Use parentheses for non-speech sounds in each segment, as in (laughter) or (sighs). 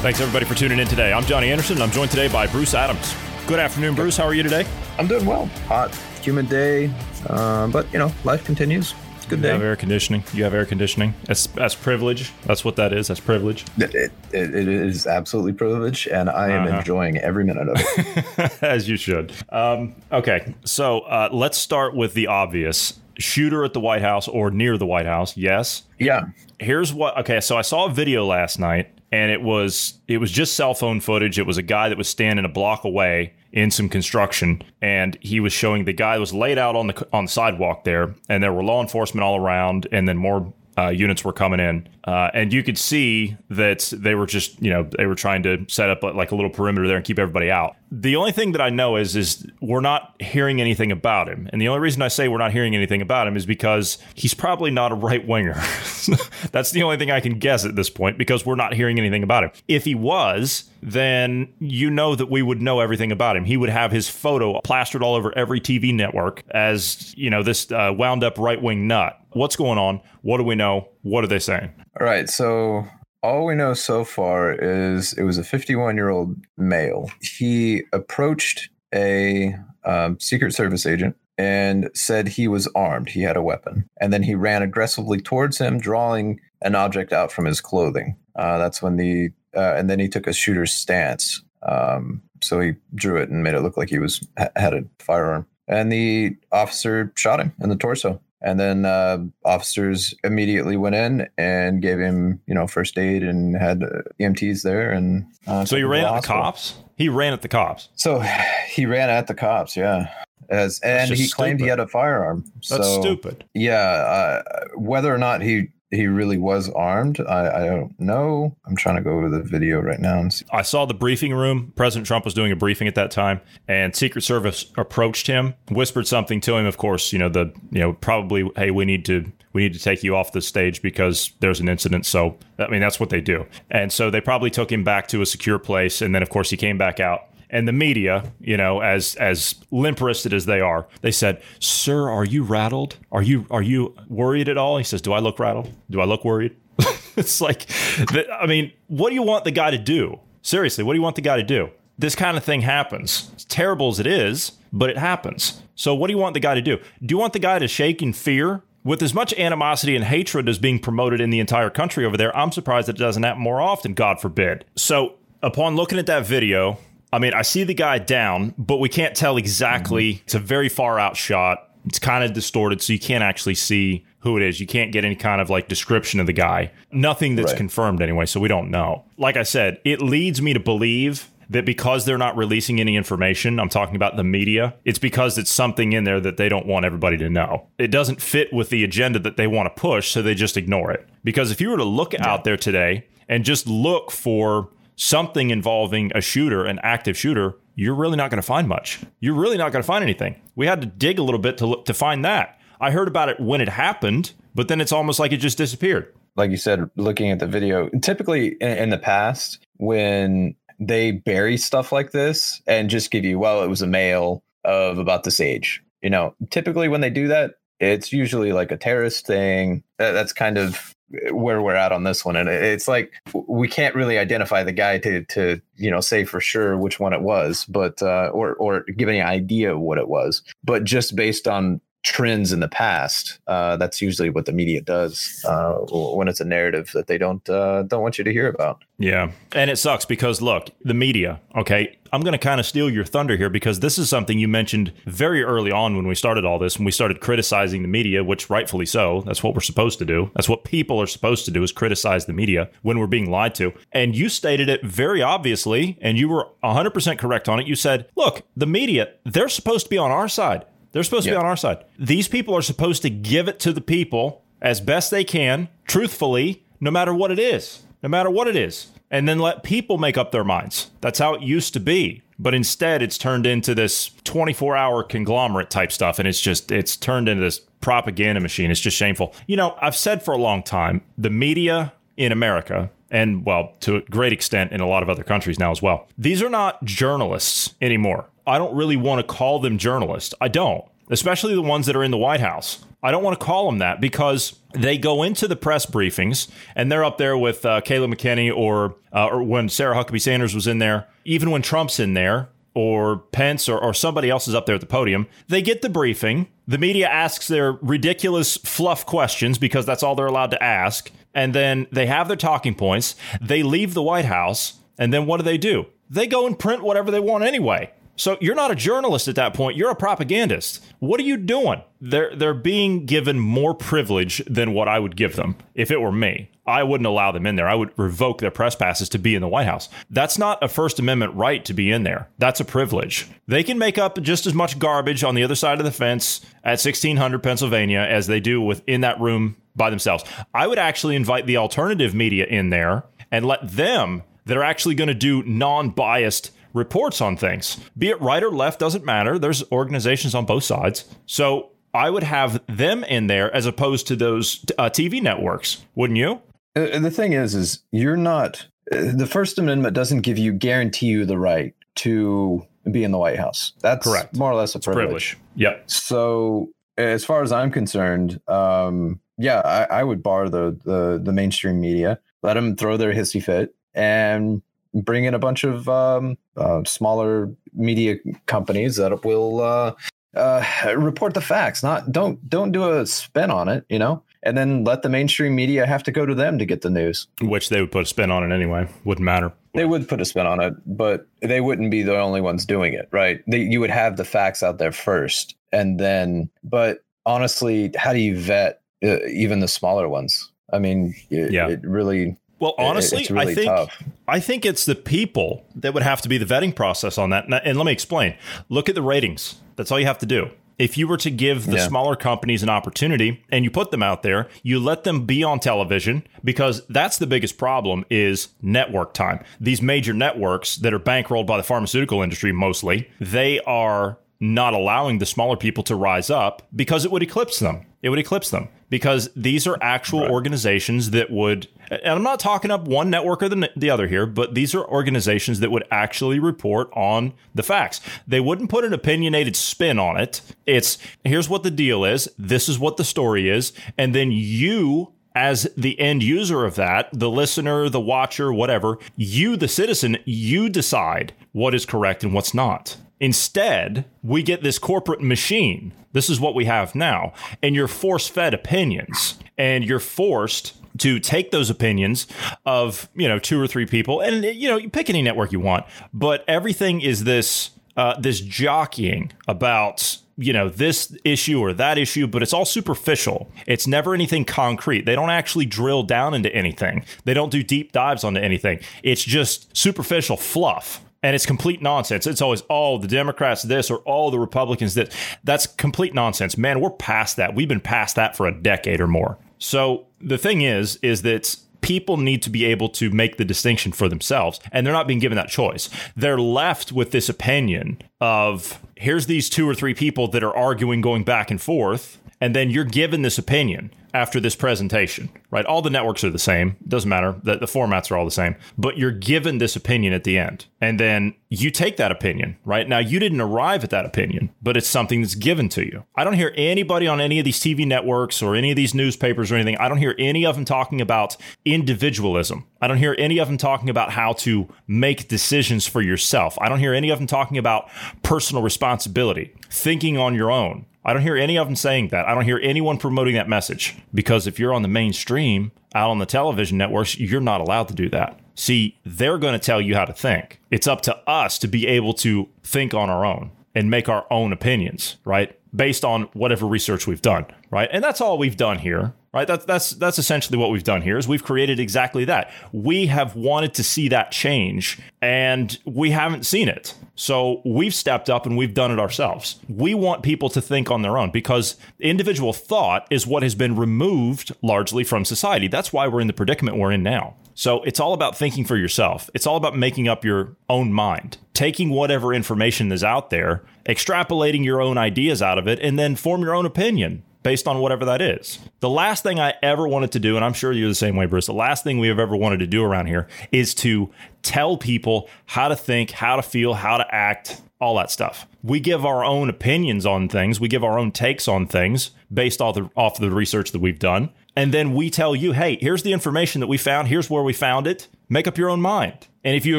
Thanks everybody for tuning in today. I'm Johnny Anderson, and I'm joined today by Bruce Adams. Good afternoon, Bruce. How are you today? I'm doing well. Hot, humid day, uh, but you know, life continues. It's a good You day. have air conditioning. You have air conditioning. That's that's privilege. That's what that is. That's privilege. It, it, it it is absolutely privilege, and I am Uh-huh. enjoying every minute of it. (laughs) As you should. Um, okay, so uh, let's start with the obvious. Shooter at the White House or near the White House. Yes. yeah, Here's what. Okay, so I saw a video last night, and it was it was just cell phone footage. It was a guy that was standing a block away in some construction, and he was showing the guy was laid out on the on the sidewalk there, and there were law enforcement all around, and then more. Uh, units were coming in, uh, and you could see that they were just, you know, they were trying to set up like a little perimeter there and keep everybody out. The only thing that I know is, is we're not hearing anything about him, and the only reason I say we're not hearing anything about him is because he's probably not a right winger. (laughs) That's the only thing I can guess at this point because we're not hearing anything about him. If he was, then you know that we would know everything about him. He would have his photo plastered all over every TV network as, you know, this uh, wound up right wing nut. What's going on? What do we know? What are they saying? All right, so all we know so far is it was a 51 year old male. He approached a um, Secret Service agent and said he was armed. He had a weapon. And then he ran aggressively towards him, drawing an object out from his clothing. Uh, that's when the, uh, and then he took a shooter's stance. Um, so he drew it and made it look like he was had a firearm. And the officer shot him in the torso. And then uh, officers immediately went in and gave him, you know, first aid and had uh, EMTs there. And uh, So he took him to ran at the cops? He ran at the cops. So he ran at the cops, yeah. As and he claimed he had a firearm. That's so, stupid. Yeah, uh, whether or not he he really was armed, I, I don't know. I'm trying to go over the video right now and see. I saw the briefing room. President Trump was doing a briefing at that time, and Secret Service approached him, whispered something to him. Of course, you know the you know probably, hey, we need to we need to take you off the stage because there's an incident. So I mean that's what they do, and so they probably took him back to a secure place, and then of course he came back out. And the media, you know, as as limp wristed as they are, they said, "Sir, are you rattled? Are you are you worried at all?" He says, "Do I look rattled? Do I look worried?" (laughs) it's like, the, I mean, what do you want the guy to do? Seriously, what do you want the guy to do? This kind of thing happens. As terrible as it is, but it happens. So, what do you want the guy to do? Do you want the guy to shake in fear? With as much animosity and hatred as being promoted in the entire country over there, I'm surprised that it doesn't happen more often, God forbid. So, upon looking at that video, I mean, I see the guy down, but we can't tell exactly. Mm-hmm. It's a very far out shot. It's kind of distorted, so you can't actually see who it is. You can't get any kind of like description of the guy. Nothing that's Right. confirmed anyway, so we don't know. Like I said, it leads me to believe that because they're not releasing any information, I'm talking about the media, it's because it's something in there that they don't want everybody to know. It doesn't fit with the agenda that they want to push, so they just ignore it. Because if you were to look out there today and just look for something involving a shooter, an active shooter, you're really not going to find much. You're really not going to find anything. We had to dig a little bit to look, to find that. I heard about it when it happened, but then it's almost like it just disappeared. Like you said, looking at the video, typically in, in the past, when they bury stuff like this and just give you, well, it was a male of about this age, you know, typically when they do that, it's usually like a terrorist thing. That- That's kind of where we're at on this one. And it's like we can't really identify the guy to to you know say for sure which one it was but uh or or give any idea what it was. But just based on trends in the past uh that's usually what the media does uh when it's a narrative that they don't uh don't want you to hear about Yeah. And it sucks because look, the media, okay, I'm going to kind of steal your thunder here because this is something you mentioned very early on when we started all this, when we started criticizing the media, which rightfully so. That's what we're supposed to do. That's what people are supposed to do is criticize the media when we're being lied to. And you stated it very obviously, and you were 100% correct on it. You said, look, the media, they're supposed to be on our side. They're supposed to be on our side. These people are supposed to give it to the people as best they can, truthfully, no matter what it is. no matter what it is, and then let people make up their minds. That's how it used to be. But instead, it's turned into this 24 hour conglomerate type stuff. And it's just, it's turned into this propaganda machine. It's just shameful. You know, I've said for a long time the media in America, and well, to a great extent in a lot of other countries now as well, these are not journalists anymore. I don't really want to call them journalists. I don't, especially the ones that are in the White House. I don't want to call them that because they go into the press briefings and they're up there with uh, Kayleigh McEnany or, uh, or when Sarah Huckabee Sanders was in there, even when Trump's in there or Pence or, or somebody else is up there at the podium. They get the briefing. The media asks their ridiculous fluff questions because that's all they're allowed to ask. And then they have their talking points. They leave the White House. And then what do they do? They go and print whatever they want anyway. So you're not a journalist at that point. You're a propagandist. What are you doing? They're they're being given more privilege than what I would give them if it were me. I wouldn't allow them in there. I would revoke their press passes to be in the White House. That's not a First Amendment right to be in there. That's a privilege. They can make up just as much garbage on the other side of the fence at 1600 Pennsylvania as they do within that room by themselves. I would actually invite the alternative media in there and let them that are actually going to do non-biased reports on things. Be it right or left, doesn't matter. There's organizations on both sides. So I would have them in there as opposed to those uh, TV networks, wouldn't you? Uh, the thing is, is you're not. Uh, the First Amendment doesn't give you guarantee you the right to be in the White House. That's correct. More or less a privilege. privilege. Yep. So as far as I'm concerned, um, yeah, I, I, would bar the, the the mainstream media, let them throw their hissy fit, and bring in a bunch of um, uh, smaller media companies that will uh, uh, report the facts. Not don't don't do a spin on it, you know, and then let the mainstream media have to go to them to get the news. Which they would put a spin on it anyway. Wouldn't matter. They would put a spin on it, but they wouldn't be the only ones doing it, right? They, you would have the facts out there first, and then. But honestly, how do you vet uh, even the smaller ones? I mean, it, yeah. it really well, honestly, really I think tough. I think it's the people that would have to be the vetting process on that. And let me explain. Look at the ratings. That's all you have to do. If you were to give the yeah. smaller companies an opportunity and you put them out there, you let them be on television because that's the biggest problem is network time. These major networks that are bankrolled by the pharmaceutical industry mostly, they are not allowing the smaller people to rise up because it would eclipse them. It would eclipse them because these are actual right. organizations that would, and I'm not talking up one network or the, the other here, but these are organizations that would actually report on the facts. They wouldn't put an opinionated spin on it. It's here's what the deal is, this is what the story is, and then you as the end user of that, the listener, the watcher, whatever, you, the citizen, you decide what is correct and what's not. Instead, we get this corporate machine. This is what we have now. And you're force fed opinions, and you're forced to take those opinions of, you know, two or three people, and, you know, you pick any network you want, but everything is this. Uh, this jockeying about you know this issue or that issue. But it's all superficial. It's never anything concrete. They don't actually drill down into anything. They don't do deep dives onto anything. It's just superficial fluff and it's complete nonsense. It's always, oh, the Democrats this or oh, the Republicans this. That's complete nonsense. Man, we're past that. We've been past that for a decade or more. So the thing is, is that people need to be able to make the distinction for themselves, and they're not being given that choice. They're left with this opinion of here's these two or three people that are arguing, going back and forth, and then you're given this opinion after this presentation, right? All the networks are the same. Doesn't matter. that the formats are all the same. But you're given this opinion at the end. And then you take that opinion, right? Now, you didn't arrive at that opinion, but it's something that's given to you. I don't hear anybody on any of these TV networks or any of these newspapers or anything. I don't hear any of them talking about individualism. I don't hear any of them talking about how to make decisions for yourself. I don't hear any of them talking about personal responsibility, thinking on your own I don't hear any of them saying that. I don't hear anyone promoting that message because if you're on the mainstream, out on the television networks, you're not allowed to do that. See, they're going to tell you how to think. It's up to us to be able to think on our own and make our own opinions, right? Based on whatever research we've done, right? And that's all we've done here right? That's that's that's essentially what we've done here is we've created exactly that. We have wanted to see that change and we haven't seen it. So we've stepped up and we've done it ourselves. We want people to think on their own because individual thought is what has been removed largely from society. That's why we're in the predicament we're in now. So it's all about thinking for yourself. It's all about making up your own mind, taking whatever information is out there, extrapolating your own ideas out of it, and then form your own opinion based on whatever that is. The last thing I ever wanted to do, and I'm sure you're the same way, Bruce, the last thing we have ever wanted to do around here is to tell people how to think, how to feel, how to act, all that stuff. We give our own opinions on things, we give our own takes on things based off the, off the research that we've done. And then we tell you, hey, here's the information that we found, here's where we found it. Make up your own mind. And if you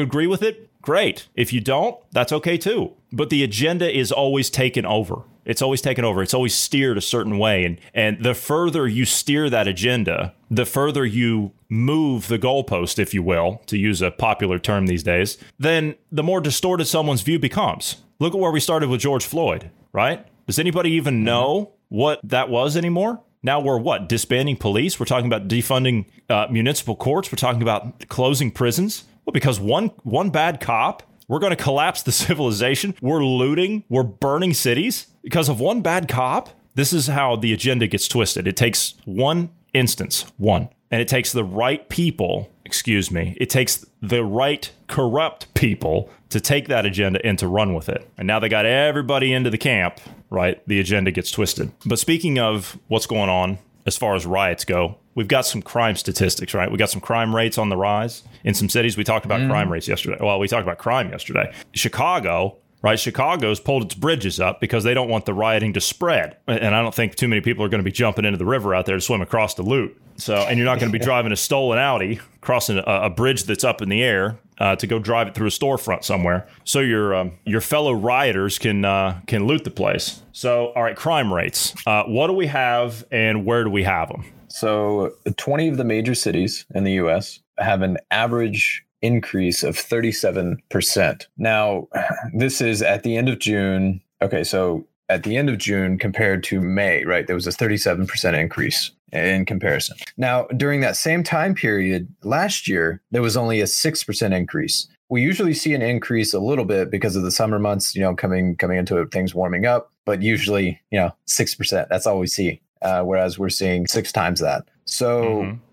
agree with it, great. If you don't, that's okay too. But the agenda is always taken over. It's always taken over. It's always steered a certain way. And and the further you steer that agenda, the further you move the goalpost, if you will, to use a popular term these days, then the more distorted someone's view becomes. Look at where we started with George Floyd, right? Does anybody even know what that was anymore? Now we're what? Disbanding police? We're talking about defunding uh, municipal courts. We're talking about closing prisons. Well, because one one bad cop, we're going to collapse the (laughs) civilization. We're looting. We're burning cities because of one bad cop. This is how the agenda gets twisted. It takes one instance, one, and it takes the right people. Excuse me. It takes the right corrupt people to take that agenda and to run with it. And now they got everybody into the camp, right? The agenda gets twisted. But speaking of what's going on as far as riots go, we've got some crime statistics, right? We got some crime rates on the rise in some cities. We talked about mm. crime rates yesterday. Well, we talked about crime yesterday. Chicago, right? Chicago's pulled its bridges up because they don't want the rioting to spread. And I don't think too many people are going to be jumping into the river out there to swim across the loot. So, and you're not going to be (laughs) driving a stolen Audi crossing a, a bridge that's up in the air uh, to go drive it through a storefront somewhere, so your um, your fellow rioters can uh, can loot the place. So, all right, crime rates. Uh, what do we have, and where do we have them? So, 20 of the major cities in the U.S. have an average increase of 37%. Now, (sighs) this is at the end of June. Okay, so at the end of June compared to May, right? There was a 37% increase in comparison. Now, during that same time period last year, there was only a 6% increase. We usually see an increase a little bit because of the summer months, you know, coming coming into it, things warming up, but usually, you know, 6%. That's all we see. Uh, whereas we're seeing six times that. So mm-hmm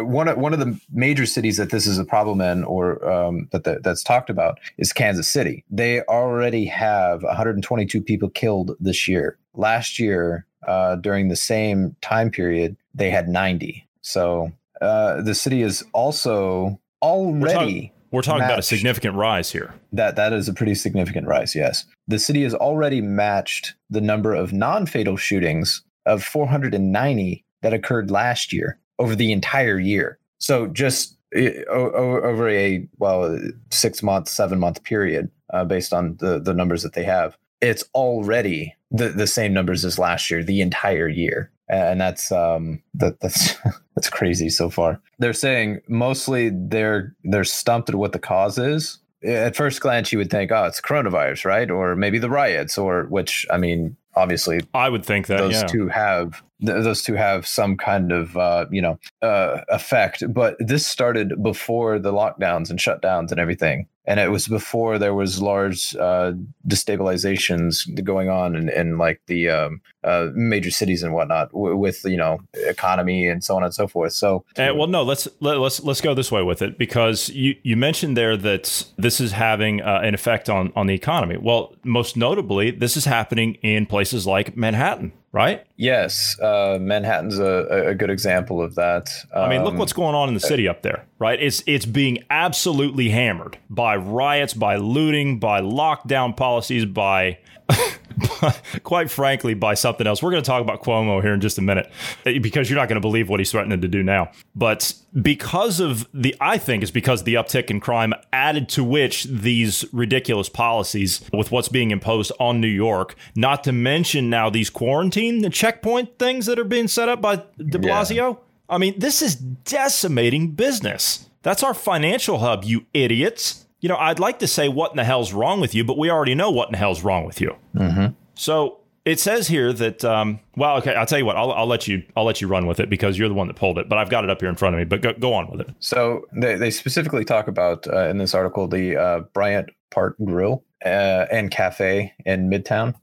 one of one of the major cities that this is a problem in, or um, that the, that's talked about, is Kansas City. They already have 122 people killed this year. Last year, uh, during the same time period, they had 90. So uh, the city is also already. We're, talk- we're talking about a significant rise here. That that is a pretty significant rise. Yes, the city has already matched the number of non-fatal shootings of 490 that occurred last year over the entire year. So just eh, over a well six month, seven month period, uh, based on the the numbers that they have, it's already the, the same numbers as last year, the entire year, and that's um that that's (laughs) that's crazy so far. They're saying mostly they're they're stumped at what the cause is. At first glance, you would think, oh, it's coronavirus, right? Or maybe the riots, or which I mean, obviously, I would think that those yeah. two have th- those two have some kind of uh, you know uh, effect. But this started before the lockdowns and shutdowns and everything, and it was before there was large uh, destabilizations going on in, in like the um, uh, major cities and whatnot w- with you know economy and so on and so forth. So, uh, well, no, let's let, let's let's go this way with it because you you mentioned there that this is having uh, an effect on on the economy. Well, most notably, this is happening in places like Manhattan right? Yes, uh, Manhattan's a, a, good example of that. Um, I mean, look um, what's going on in the city up there, right? It's it's being absolutely hammered by riots, by looting, by lockdown policies, by (laughs) (laughs) quite frankly, by something else. We're going to talk about Cuomo here in just a minute eh, because you're not going to believe what he's threatening to do now. But because of the, I think it's because the uptick in crime, added to which these ridiculous policies with what's being imposed on New York, not to mention now these quarantine, the checkpoint things that are being set up by de Blasio. Yeah. I mean, this is decimating business. That's our financial hub, you idiots you know, I'd like to say what in the hell's wrong with you, but we already know what in the hell's wrong with you. Mm-hmm. So it says here that um, well, okay, I'll tell you what, I'll, I'll, let you I'll let you run with it because you're the one that pulled it, but I've got it up here in front of me. But go, go on with it. So they, they specifically talk about uh, in this article the uh, Bryant Park Grill uh, and Cafe in Midtown.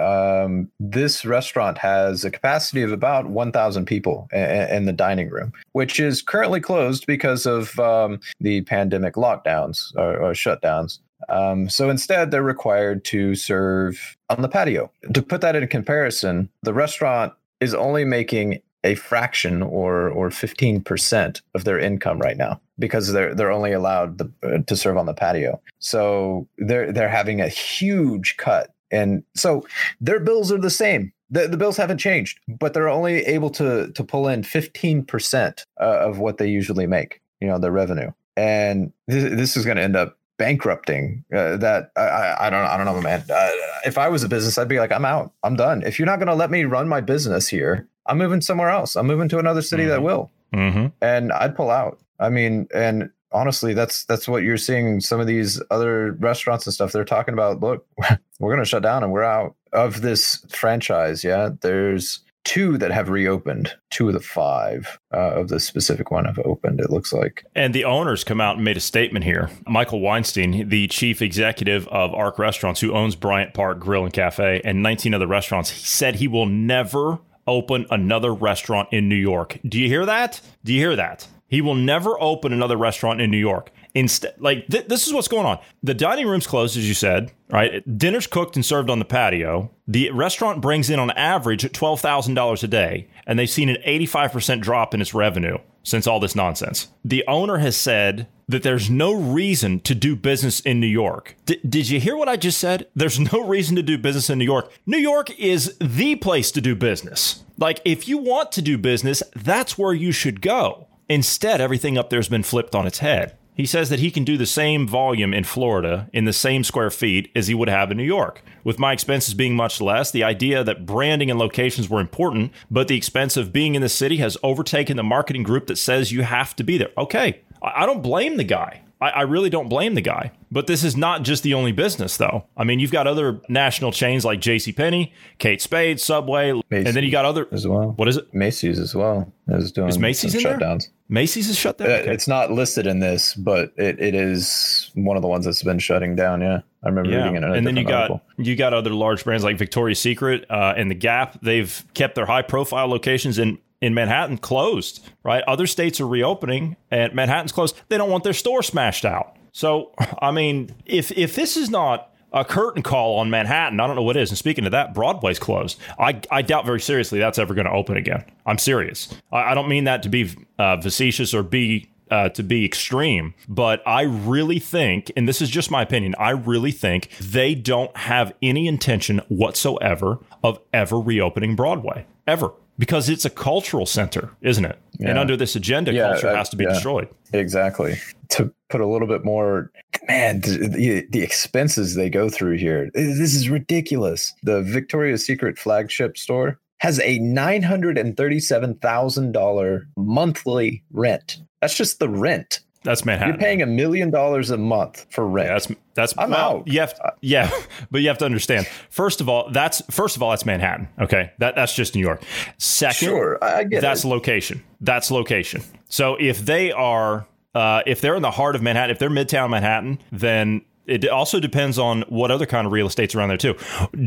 Um, this restaurant has a capacity of about 1,000 people in, the dining room, which is currently closed because of um, the pandemic lockdowns or, or shutdowns. Um, so instead, they're required to serve on the patio. To put that in comparison, the restaurant is only making a fraction or or 15% of their income right now because they're they're only allowed the, uh, to serve on the patio. So they're they're having a huge cut and so their bills are the same. The, the bills haven't changed, but they're only able to to pull in 15% uh, of what they usually make, you know, their revenue. And this, this is going to end up bankrupting uh, that I, I don't I don't know man uh, if I was a business I'd be like I'm out I'm done if you're not going to let me run my business here I'm moving somewhere else. I'm moving to another city mm-hmm. that will. Mm-hmm. And I'd pull out. I mean, and honestly, that's that's what you're seeing. Some of these other restaurants and stuff. They're talking about, look, (laughs) we're going to shut down and we're out of this franchise. Yeah, there's two that have reopened. Two of the five uh, of the specific one have opened. It looks like. And the owners come out and made a statement here. Michael Weinstein, the chief executive of Ark Restaurants, who owns Bryant Park Grill and Cafe and 19 other restaurants, he said he will never open another restaurant in New York. Do you hear that? Do you hear that? He will never open another restaurant in New York. Instead, like th- this is what's going on. The dining room's closed, as you said, right? Dinner's cooked and served on the patio. The restaurant brings in on average twelve thousand dollars a day, and they've seen an eighty-five percent drop in its revenue since all this nonsense. The owner has said that there's no reason to do business in New York. D- did you hear what I just said? There's no reason to do business in New York. New York is the place to do business. Like, if you want to do business, that's where you should go. Instead, everything up there's been flipped on its head. He says that he can do the same volume in Florida in the same square feet as he would have in New York. With my expenses being much less, the idea that branding and locations were important, but the expense of being in the city has overtaken the marketing group that says you have to be there. Okay, I don't blame the guy. I, I, really don't blame the guy. But this is not just the only business, though. I mean, you've got other national chains like J.C. Penney, Kate Spade, Subway, Macy's and then you got other as well. What is it? Macy's as well is doing is Macy's in shutdowns. There? Macy's is shut down. Uh, okay. It's not listed in this, but it, it is one of the ones that's been shutting down. Yeah, I remember yeah. reading it. and then you got article. you got other large brands like Victoria's Secret uh, and the Gap. They've kept their high profile locations in in Manhattan closed, right? Other states are reopening and Manhattan's closed. They don't want their store smashed out. So, I mean, if if this is not a curtain call on Manhattan, I don't know what is. And speaking of that, Broadway's closed. I, I doubt very seriously that's ever going to open again. I'm serious. I, I, don't mean that to be uh, facetious or be uh, to be extreme, but I really think, and this is just my opinion, I really think they don't have any intention whatsoever of ever reopening Broadway. Ever because it's a cultural center, isn't it? Yeah. And under this agenda, yeah, culture has to be yeah, destroyed. Exactly. To put a little bit more, man, the, the expenses they go through here, this is ridiculous. The Victoria's Secret flagship store has a $937,000 monthly rent. That's just the rent. That's Manhattan. You're paying a million dollars a month for rent. Yeah, that's that's I'm well, out. You have to, yeah, (laughs) but you have to understand. First of all, that's first of all that's Manhattan. Okay, that that's just New York. Second, sure, I get that's it. location. That's location. So if they are uh, if they're in the heart of Manhattan, if they're Midtown Manhattan, then it also depends on what other kind of real estate's around there too.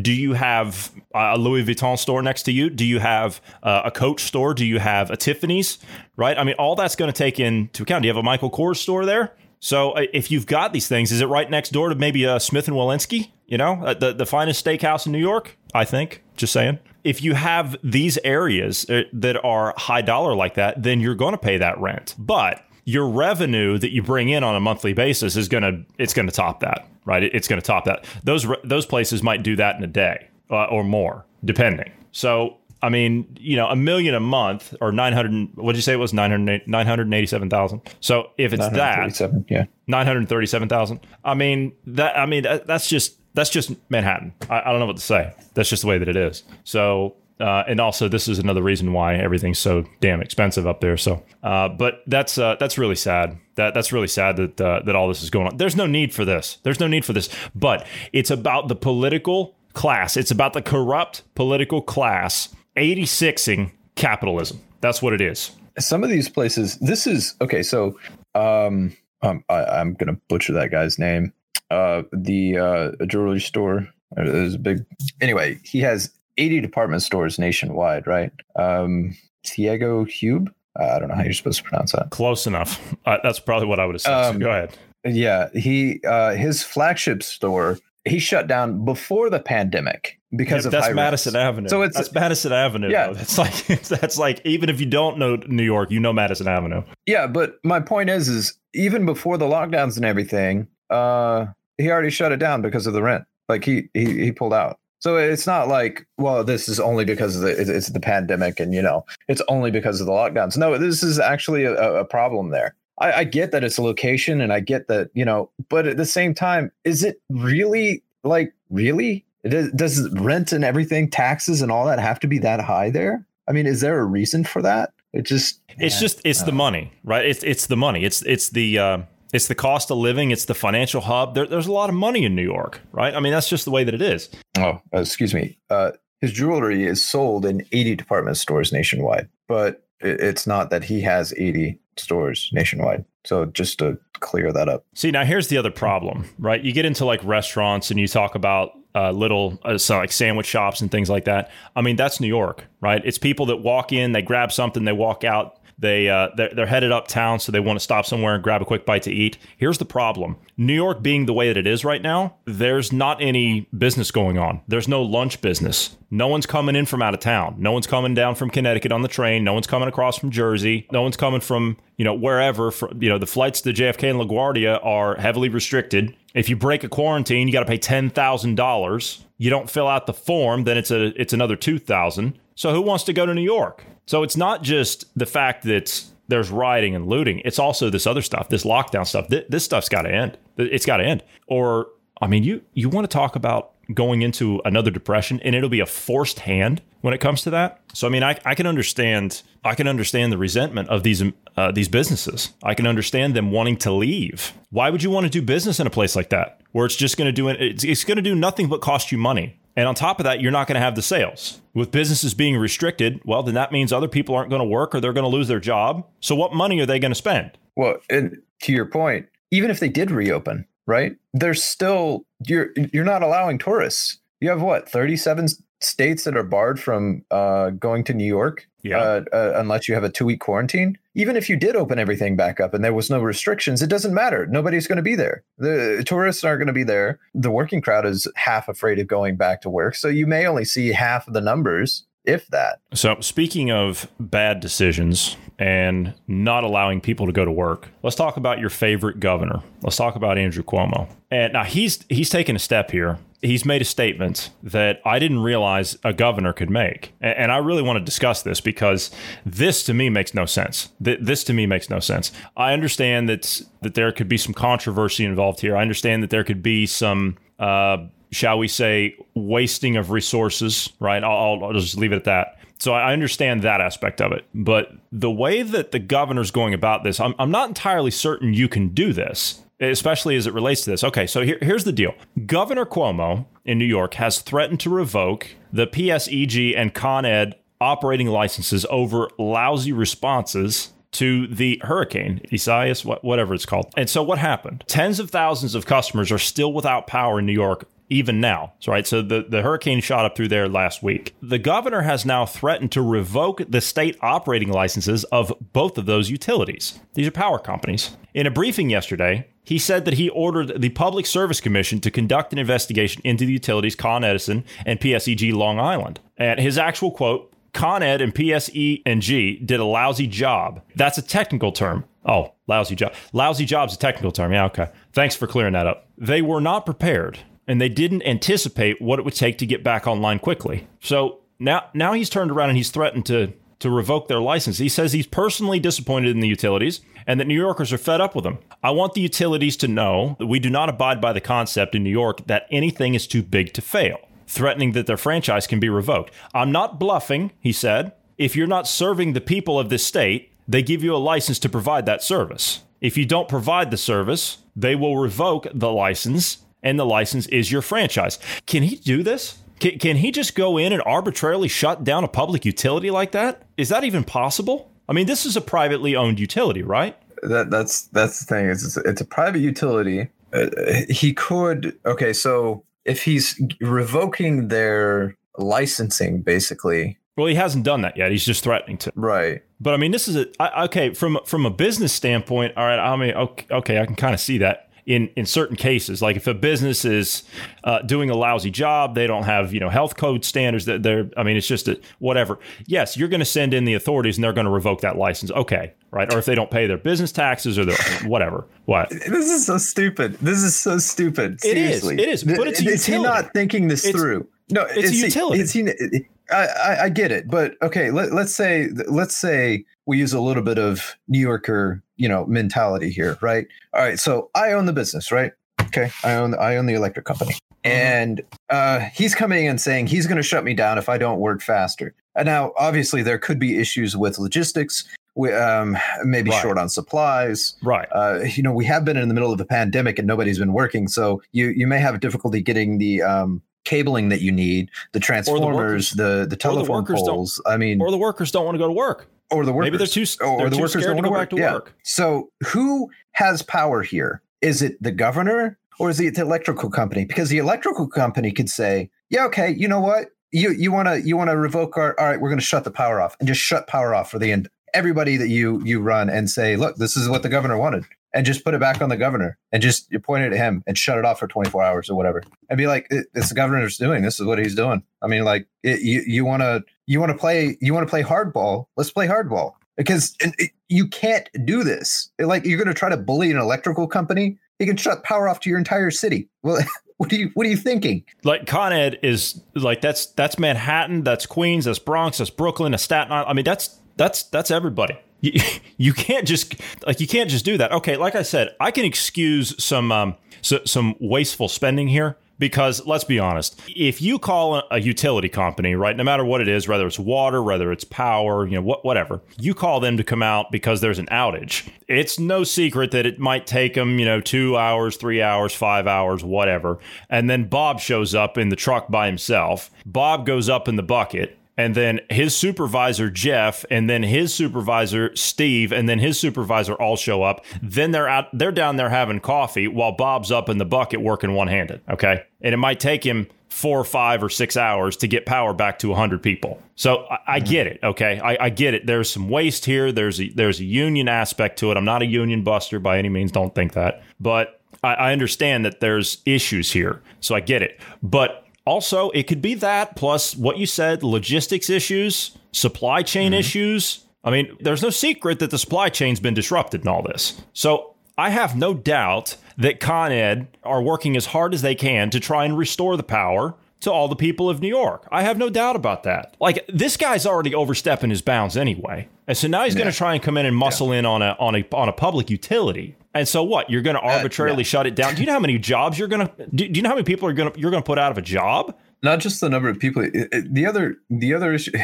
Do you have a Louis Vuitton store next to you? Do you have uh, a Coach store? Do you have a Tiffany's? Right. I mean, all that's going to take into account. Do you have a Michael Kors store there? So uh, if you've got these things, is it right next door to maybe a Smith and Wollensky? You know, uh, the the finest steakhouse in New York. I think. Just saying. If you have these areas that are high dollar like that, then you're going to pay that rent. But your revenue that you bring in on a monthly basis is going to it's going to top that, right? It's going to top that. Those those places might do that in a day uh, or more, depending. So, I mean, you know, a million a month or 900 what did you say it was 900 987,000. So, if it's that, yeah. 937,000. I mean, that I mean that, that's just that's just Manhattan. I, I don't know what to say. That's just the way that it is. So, uh, and also, this is another reason why everything's so damn expensive up there. So, uh, but that's uh, that's really sad. That that's really sad that uh, that all this is going on. There's no need for this. There's no need for this. But it's about the political class. It's about the corrupt political class 86ing capitalism. That's what it is. Some of these places. This is okay. So, um, um I, am gonna butcher that guy's name. Uh, the uh, jewelry store There's a big. Anyway, he has 80 department stores nationwide, right? Um, Diego Hube. Uh, I don't know how you're supposed to pronounce that. Close enough. Uh, that's probably what I would have said. Um, so go ahead. Yeah, he uh, his flagship store he shut down before the pandemic because yeah, of that's Madison Avenue. So it's that's Madison Avenue. Yeah, though. that's like (laughs) that's like even if you don't know New York, you know Madison Avenue. Yeah, but my point is, is even before the lockdowns and everything, uh, he already shut it down because of the rent. Like he he he pulled out. So it's not like, well, this is only because of the it's the pandemic, and you know, it's only because of the lockdowns. No, this is actually a, a problem there. I, I get that it's a location, and I get that you know, but at the same time, is it really like really? Does, does rent and everything, taxes and all that have to be that high there? I mean, is there a reason for that? It just it's just it's the money, right? It's it's the money. It's it's the uh, it's the cost of living. It's the financial hub. There, there's a lot of money in New York, right? I mean, that's just the way that it is. Oh, uh, excuse me. Uh, his jewelry is sold in 80 department stores nationwide, but it's not that he has 80 stores nationwide. So just to clear that up. See, now here's the other problem, right? You get into like restaurants and you talk about uh, little uh, so like sandwich shops and things like that. I mean, that's New York, right? It's people that walk in, they grab something, they walk out. They uh, they're, they're headed uptown, so they want to stop somewhere and grab a quick bite to eat. Here's the problem: New York being the way that it is right now, there's not any business going on. There's no lunch business. No one's coming in from out of town. No one's coming down from Connecticut on the train. No one's coming across from Jersey. No one's coming from you know wherever. For, you know the flights to JFK and LaGuardia are heavily restricted. If you break a quarantine, you got to pay ten thousand dollars. You don't fill out the form, then it's a it's another two thousand. So who wants to go to New York? So it's not just the fact that there's rioting and looting. It's also this other stuff, this lockdown stuff. This, this stuff's got to end. It's got to end. Or I mean, you you want to talk about going into another depression, and it'll be a forced hand when it comes to that. So I mean, I, I can understand I can understand the resentment of these uh, these businesses. I can understand them wanting to leave. Why would you want to do business in a place like that where it's just going to do it's, it's going to do nothing but cost you money? And on top of that, you're not going to have the sales. With businesses being restricted, well, then that means other people aren't going to work or they're going to lose their job. So what money are they going to spend? Well, and to your point, even if they did reopen, right? There's still you're you're not allowing tourists. You have what, 37 states that are barred from uh, going to New York yeah. Uh, uh, unless you have a two week quarantine. Even if you did open everything back up and there was no restrictions, it doesn't matter. Nobody's going to be there. The tourists aren't going to be there. The working crowd is half afraid of going back to work. So you may only see half of the numbers, if that. So, speaking of bad decisions and not allowing people to go to work, let's talk about your favorite governor. Let's talk about Andrew Cuomo. And now he's he's taken a step here he's made a statement that I didn't realize a governor could make. And I really want to discuss this because this to me makes no sense. This to me makes no sense. I understand that that there could be some controversy involved here. I understand that there could be some uh, shall we say wasting of resources, right? I'll, I'll just leave it at that. So I understand that aspect of it. But the way that the governor's going about this, I'm, I'm not entirely certain you can do this especially as it relates to this. Okay, so here, here's the deal Governor Cuomo in New York has threatened to revoke the PSEG and Con Ed operating licenses over lousy responses to the hurricane, Isaias, whatever it's called. And so what happened? Tens of thousands of customers are still without power in New York even now. So, right. So the, the hurricane shot up through there last week. The governor has now threatened to revoke the state operating licenses of both of those utilities. These are power companies. In a briefing yesterday, he said that he ordered the Public Service Commission to conduct an investigation into the utilities Con Edison and PSEG Long Island. And his actual quote Con Ed and PSE&G did a lousy job. That's a technical term. Oh, lousy job. Lousy job's a technical term. Yeah, okay. Thanks for clearing that up. They were not prepared and they didn't anticipate what it would take to get back online quickly. So now now he's turned around and he's threatened to to revoke their license. He says he's personally disappointed in the utilities and that New Yorkers are fed up with them. I want the utilities to know that we do not abide by the concept in New York that anything is too big to fail, threatening that their franchise can be revoked. I'm not bluffing, he said. If you're not serving the people of this state, they give you a license to provide that service. If you don't provide the service, they will revoke the license, and the license is your franchise. Can he do this? Can, can he just go in and arbitrarily shut down a public utility like that? Is that even possible? I mean, this is a privately owned utility, right? That that's that's the thing. It's it's a private utility. Uh, he could okay. So if he's revoking their licensing, basically, Well, he hasn't done that yet. He's just threatening to. right? But I mean, this is a I, okay from from a business standpoint. All right, I mean, okay, okay I can kind of see that in in certain cases. Like if a business is uh, doing a lousy job, they don't have you know health code standards. That they're, I mean, it's just a, whatever. Yes, you're going to send in the authorities, and they're going to revoke that license. Okay, right? Or if they don't pay their business taxes or their whatever. What? This is so stupid. This is so stupid. It is. Seriously. It is, but it's a is he not thinking this It's- through? No, it's he- utility. is he- I, I, I get it, but okay. Let, let's say let's say we use a little bit of New Yorker, you know, mentality here, right? All right. So I own the business, right? Okay, I own I own the electric company, and uh, he's coming and saying he's going to shut me down if I don't work faster. And now, obviously, there could be issues with logistics. We um, maybe Right. short on supplies Right. uh, you know, we have been in the middle of a pandemic and nobody's been working, so you you may have difficulty getting the um, cabling that you need, the transformers, workers. the the telephone don't- poles. I mean, Or the workers don't want to go to work. or the workers. Maybe they're too or they're the too workers don't wanna go work. back to Yeah. work. So who has power here? Is it the governor or is it the electrical company? Because the electrical company could say, "Yeah, okay, you know what? You you want to you want to revoke our all right, we're going to shut the power off and just shut power off for the end everybody that you you run and say, "Look, this is what the governor wanted." And just put it back on the governor and just you point it at him and shut it off for 24 hours or whatever. And be like, "It- it's the governor's doing. This is what he's doing. I mean, like it, you you want to you want to play you want to play hardball. Let's play hardball because it, you can't do this. Like you're going to try to bully an electrical company. You can shut power off to your entire city. Well, (laughs) what are you what are you thinking? Like Con Ed is like that's that's Manhattan, that's Queens, that's Bronx, that's Brooklyn, that's Staten Island. I mean, that's that's that's everybody. You, (laughs) you can't just like you can't just do that. Okay, like I said, I can excuse some um so, some wasteful spending here because let's be honest, if you call a, utility company, right, no matter what it is, whether it's water, whether it's power, you know, what whatever, you call them to come out because there's an outage. It's no secret that it might take them, you know, 2 hours, 3 hours, 5 hours, whatever. And then Bob shows up in the truck by himself. Bob goes up in the bucket and then his supervisor Jeff, and then his supervisor Steve, and then his supervisor all show up. Then they're out, they're down there having coffee while Bob's up in the bucket working one handed. Okay, and it might take him four or five or six hours to get power back to 100 people. So I, I mm-hmm. get it. Okay, I, I get it. There's some waste here. There's a, there's a union aspect to it. I'm not a union buster by any means. Don't think that, but I, I understand that there's issues here. So I get it, but also, it could be that plus what you said logistics issues, supply chain mm-hmm. issues. I mean, there's no secret that the supply chain's been disrupted in all this. So I have no doubt that Con Ed are working as hard as they can to try and restore the power to all the people of New York. I have no doubt about that. Like this guy's already overstepping his bounds anyway. And so now he's going to try and come in and muscle in on a on a on a public utility. And so what? You're going to arbitrarily shut it down. Do you know how many jobs you're going to do, do you know how many people are going to you're going to put out of a job? Not just the number of people. the other the other issue. (sighs)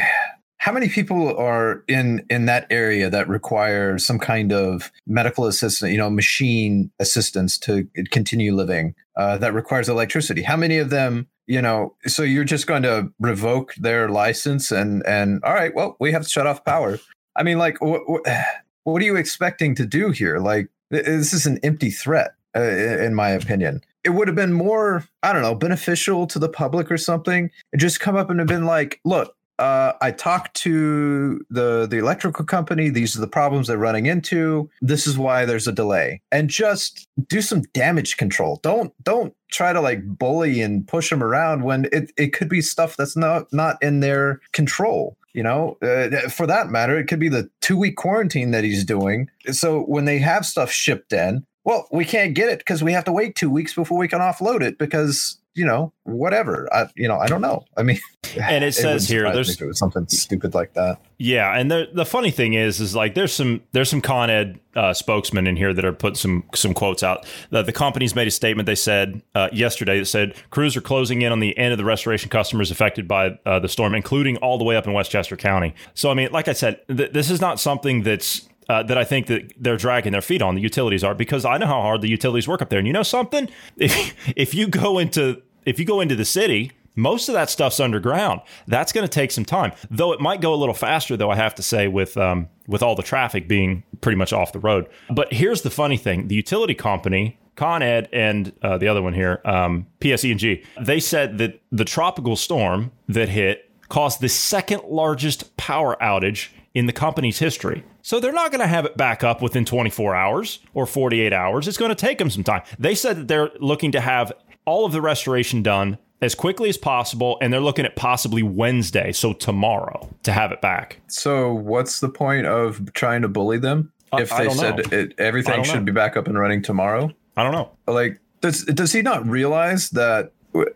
How many people are in in that area that require some kind of medical assistant, you know, machine assistance to continue living? Uh, that requires electricity. How many of them, you know? So you're just going to revoke their license and and all right, well, we have to shut off power. I mean, like, what what, (sighs) what are you expecting to do here? Like, this is an empty threat, uh, in my opinion it would have been more, I don't know, beneficial to the public or something. And just come up and have been like, look, uh, I talked to the the electrical company. These are the problems they're running into. This is why there's a delay. And just do some damage control. Don't don't try to like bully and push them around when it, it could be stuff that's not not in their control. You know, uh, for that matter, it could be the two week quarantine that he's doing. So when they have stuff shipped in, well, we can't get it because we have to wait two weeks before we can offload it because you know whatever. I you know I don't know. I mean, And it (laughs) says here, there's- it was something stupid like that. Yeah, and the the funny thing is, is like there's some there's some Con Ed uh, spokesmen in here that are put some some quotes out. The, the company's made a statement. They said uh, yesterday that said crews are closing in on the end of the restoration customers affected by uh, the storm, including all the way up in Westchester County. So I mean, like I said, th- this is not something that's uh, that I think that they're dragging their feet on. The utilities are because I know how hard the utilities work up there. And you know something? (laughs) If if you go into if you go into the city, most of that stuff's underground. That's going to take some time, though it might go a little faster. Though I have to say, with um, with all the traffic being pretty much off the road. But here's the funny thing: the utility company Con Ed and uh, the other one here, um, PSE&G, they said that the tropical storm that hit caused the second largest power outage in the company's history. So they're not going to have it back up within 24 hours or 48 hours. It's going to take them some time. They said that they're looking to have all of the restoration done as quickly as possible, and they're looking at possibly Wednesday, so tomorrow, to have it back. So, what's the point of trying to bully them if I they don't said it, everything should know. be back up and running tomorrow? I don't know. Like, does does he not realize that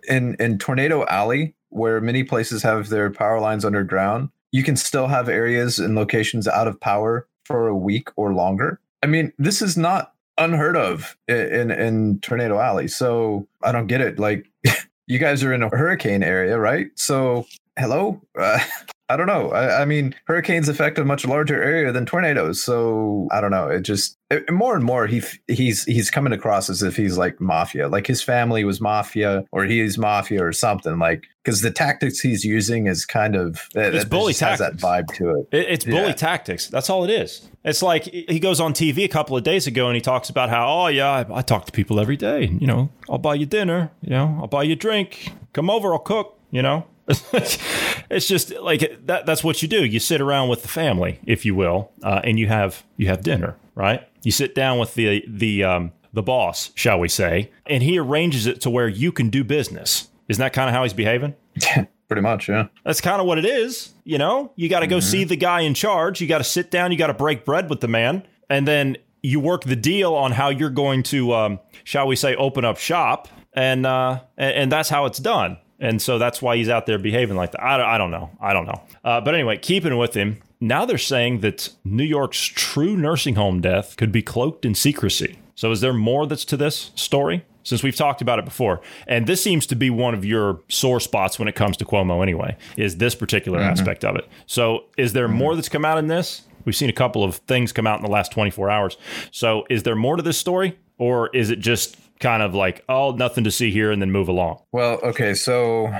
in in Tornado Alley, where many places have their power lines underground, you can still have areas and locations out of power for a week or longer? I mean, this is not unheard of i- in in Tornado Alley. So I don't get it. Like, (laughs) you guys are in a hurricane area, right? So hello. (laughs) Uh, I don't know. I, I mean, hurricanes affect a much larger area than tornadoes, so I don't know. It just it, more and more he he's he's coming across as if he's like mafia, like his family was mafia or he is mafia or something. Like because the tactics he's using is kind of it, It's it bully just has that vibe to it. It, it's bully Yeah. tactics. That's all it is. It's like he goes on TV a couple of days ago and he talks about how, oh yeah, I, I talk to people every day. You know, I'll buy you dinner. You know, I'll buy you a drink. Come over, I'll cook. You know, (laughs) it's just like that. That's what you do. You sit around with the family, if you will, uh, and you have you have dinner, right? You sit down with the the um, the boss, shall we say, and he arranges it to where you can do business. Isn't that kind of how he's behaving? (laughs) Pretty much, yeah. That's kind of what it is. You know, you got to go see the guy in charge. You got to sit down. You got to break bread with the man. And then you work the deal on how you're going to, um, shall we say, open up shop. And, uh, and, and that's how it's done. And so that's why he's out there behaving like that. I, don't- I don't know. I don't know. Uh, but anyway, keeping with him, now they're saying that New York's true nursing home death could be cloaked in secrecy. So is there more that's to this story? Since we've talked about it before, and this seems to be one of your sore spots when it comes to Cuomo, anyway, is this particular aspect of it. So, is there more that's come out in this? We've seen a couple of things come out in the last 24 hours. So, is there more to this story, or is it just kind of like, oh, nothing to see here, and then move along? Well, okay, so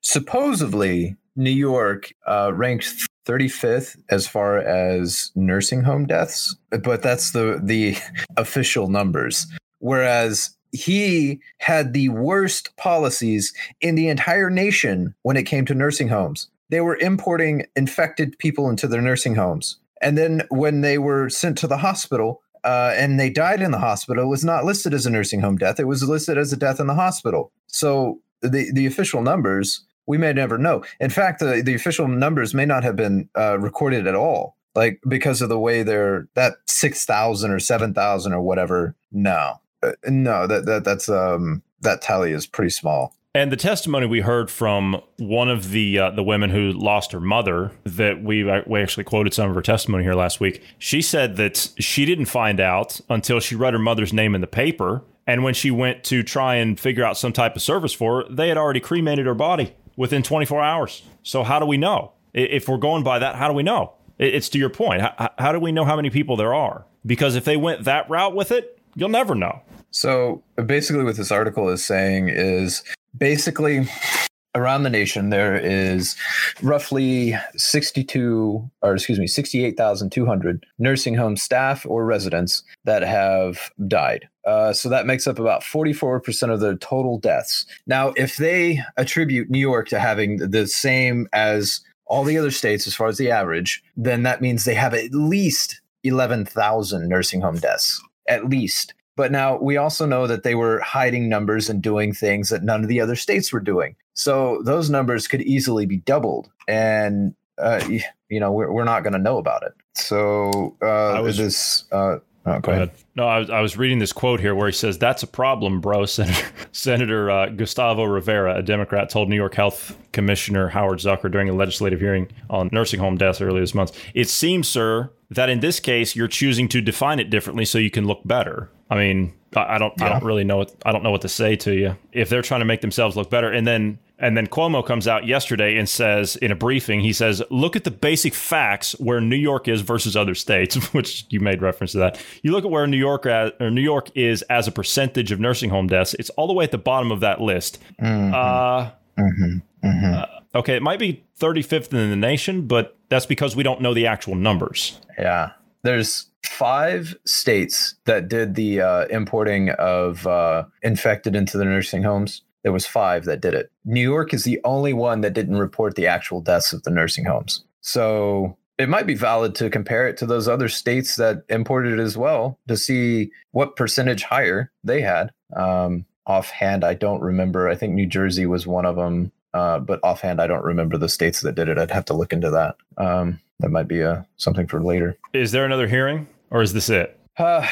supposedly New York uh, ranked 35th as far as nursing home deaths, but that's the the (laughs) official numbers. Whereas he had the worst policies in the entire nation when it came to nursing homes. They were importing infected people into their nursing homes. And then when they were sent to the hospital, uh, and they died in the hospital. It was not listed as a nursing home death. It was listed as a death in the hospital. So the the official numbers we may never know. In fact, the the official numbers may not have been uh, recorded at all, like because of the way they're that six thousand or seven thousand or whatever. No, uh, no, that that that's um that tally is pretty small. And the testimony we heard from one of the uh, the women who lost her mother, that we we actually quoted some of her testimony here last week. She said that she didn't find out until she read her mother's name in the paper, and when she went to try and figure out some type of service for her, they had already cremated her body within 24 hours. So how do we know? If we're going by that, how do we know? It's to your point. How, how do we know how many people there are? Because if they went that route with it, you'll never know. So basically, what this article is saying is basically around the nation there is roughly 62 or excuse me 68,200 nursing home staff or residents that have died. Uh, so that makes up about 44% of the total deaths. Now, if they attribute New York to having the same as all the other states as far as the average, then that means they have at least 11,000 nursing home deaths. At least. But now we also know that they were hiding numbers and doing things that none of the other states were doing. So those numbers could easily be doubled. And, uh, you know, we're, we're not going to know about it. So uh, I was- this. Uh, oh, Go ahead. No, I was, I was reading this quote here where he says, That's a problem, bro. (laughs) Senator, Senator uh, Gustavo Rivera, a Democrat, told New York Health Commissioner Howard Zucker during a legislative hearing on nursing home deaths earlier this month. It seems, sir, that in this case you're choosing to define it differently so you can look better. I mean, I, I don't, I don't really know. What, I don't know what to say to you if they're trying to make themselves look better. And then, and then Cuomo comes out yesterday and says in a briefing, he says, "Look at the basic facts where New York is versus other states," (laughs) which you made reference to that. You look at where New York at, or New York is as a percentage of nursing home deaths. It's all the way at the bottom of that list. Mhm, Uh, mhm, mhm. okay, it might be 35th in the nation, but that's because we don't know the actual numbers. yeah. There's five states that did the uh, importing of uh, infected into the nursing homes. There was five that did it. New York is the only one that didn't report the actual deaths of the nursing homes. So it might be valid to compare it to those other states that imported it as well to see what percentage higher they had. Um, offhand, I don't remember. I think New Jersey was one of them, uh, but offhand, I don't remember the states that did it. I'd have to look into that. Um, that might be a uh, something for later. Is there another hearing, or is this it? (sighs) Uh,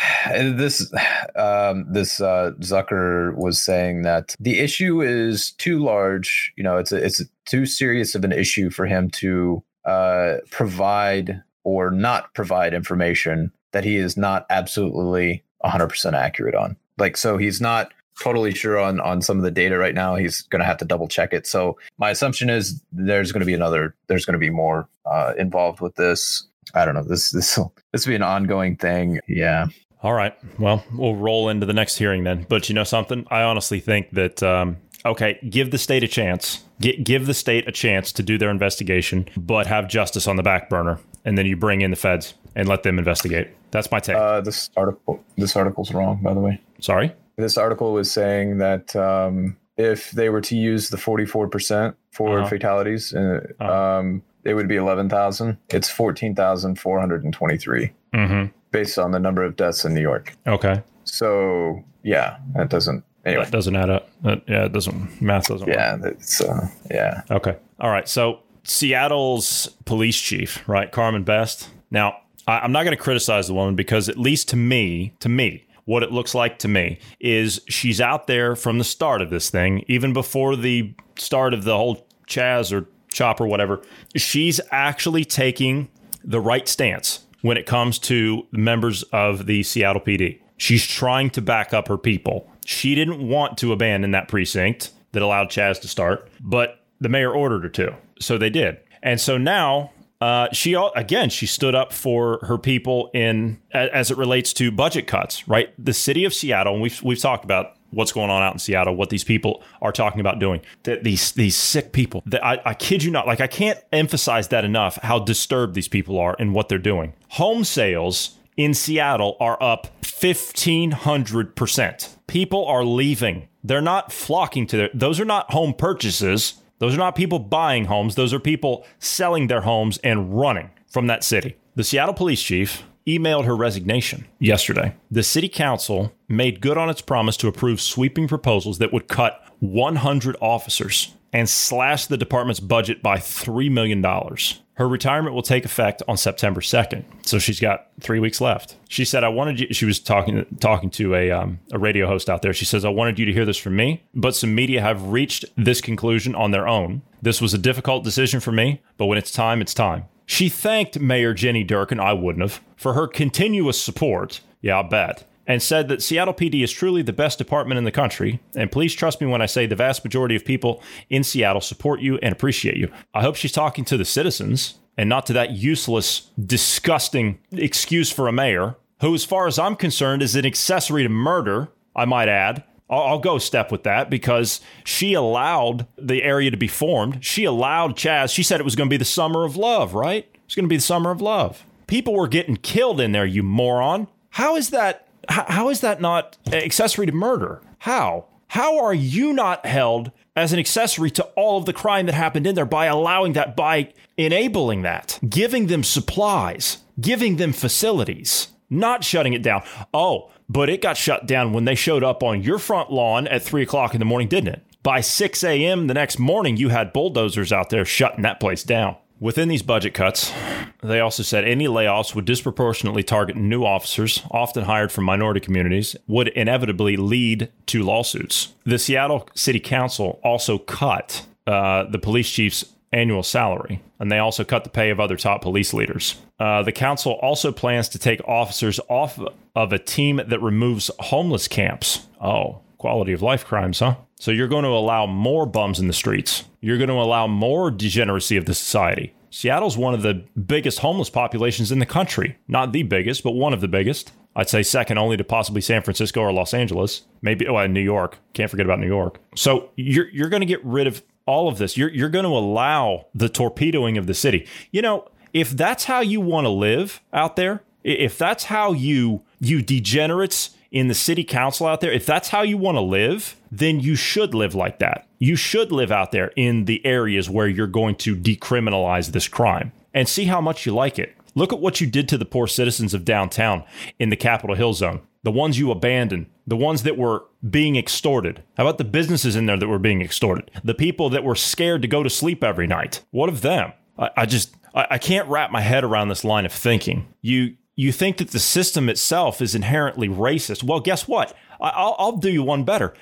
this um, this uh, Zucker was saying that the issue is too large. You know, it's a, it's a too serious of an issue for him to uh, provide or not provide information that he is not absolutely 100% accurate on. Like, so he's not totally sure on on some of the data right now. He's going to have to double check it. So my assumption is there's going to be another. There's going to be more uh, involved with this. I don't know. This this will this will be an ongoing thing. Yeah. All right. Well, we'll roll into the next hearing then. But you know something? I honestly think that um, okay, give the state a chance. G- give the state a chance to do their investigation, but have justice on the back burner, and then you bring in the feds and let them investigate. That's my take. Uh, this article, this article's wrong, by the way. Sorry. This article was saying that um, if they were to use the forty-four percent for uh-huh. fatalities, uh, uh-huh. um, it would be eleven thousand. It's fourteen thousand four hundred and twenty-three, mm-hmm. based on the number of deaths in New York. Okay. So yeah, that doesn't Anyway. That doesn't add up. That, yeah, it doesn't. Math doesn't. Yeah, work. it's uh, yeah. Okay. All right. So Seattle's police chief, right, Carmen Best. Now, I, I'm not going to criticize the woman because, at least to me, to me, what it looks like to me is she's out there from the start of this thing, even before the start of the whole Chaz or Chop or whatever. She's actually taking the right stance when it comes to members of the Seattle PD. She's trying to back up her people. She didn't want to abandon that precinct that allowed Chaz to start, but the mayor ordered her to. So they did. And so now uh, she again she stood up for her people in as it relates to budget cuts. Right, the city of Seattle, and we've we've talked about what's going on out in Seattle, what these people are talking about doing. That these these sick people. That I, I kid you not, like I can't emphasize that enough. How disturbed these people are and what they're doing. Home sales in Seattle are up 1500%. People are leaving. They're not flocking to their, those are not home purchases. Those are not people buying homes. Those are people selling their homes and running from that city. The Seattle police chief emailed her resignation yesterday. The city council made good on its promise to approve sweeping proposals that would cut 100 officers and slash the department's budget by $3 million. Her retirement will take effect on September 2nd. So she's got three weeks left. She said, I wanted you, she was talking, talking to a, um, a radio host out there. She says, I wanted you to hear this from me, but some media have reached this conclusion on their own. This was a difficult decision for me, but when it's time, it's time. She thanked Mayor Jenny Durkan, I wouldn't have, for her continuous support. Yeah, I bet and said that Seattle PD is truly the best department in the country. And please trust me when I say the vast majority of people in Seattle support you and appreciate you. I hope she's talking to the citizens and not to that useless, disgusting excuse for a mayor who, as far as I'm concerned, is an accessory to murder, I might add. I'll, I'll go step with that because she allowed the area to be formed. She allowed Chaz. She said it was going to be the summer of love, right? It's going to be the summer of love. People were getting killed in there, you moron. How is that how, how is that not accessory to murder? How? How are you not held as an accessory to all of the crime that happened in there by allowing that, by enabling that, giving them supplies, giving them facilities, not shutting it down? Oh, but it got shut down when they showed up on your front lawn at three o'clock in the morning, didn't it? By 6 a.m. the next morning, you had bulldozers out there shutting that place down. Within these budget cuts, they also said any layoffs would disproportionately target new officers, often hired from minority communities, would inevitably lead to lawsuits. The Seattle City Council also cut uh, the police chief's annual salary, and they also cut the pay of other top police leaders. Uh, the council also plans to take officers off of a team that removes homeless camps. Oh, quality of life crimes, huh? So you're going to allow more bums in the streets. You're going to allow more degeneracy of the society. Seattle's one of the biggest homeless populations in the country. Not the biggest, but one of the biggest. I'd say second only to possibly San Francisco or Los Angeles. Maybe oh, and New York. Can't forget about New York. So you're you're going to get rid of all of this. You're you're going to allow the torpedoing of the city. You know, if that's how you want to live out there, if that's how you you degenerates in the city council out there, if that's how you want to live, then you should live like that. You should live out there in the areas where you're going to decriminalize this crime and see how much you like it. Look at what you did to the poor citizens of downtown in the Capitol Hill zone, the ones you abandoned, the ones that were being extorted. How about the businesses in there that were being extorted? The people that were scared to go to sleep every night. What of them? I, I just, I, I can't wrap my head around this line of thinking. You, you think that the system itself is inherently racist. Well, guess what? I'll, I'll do you one better.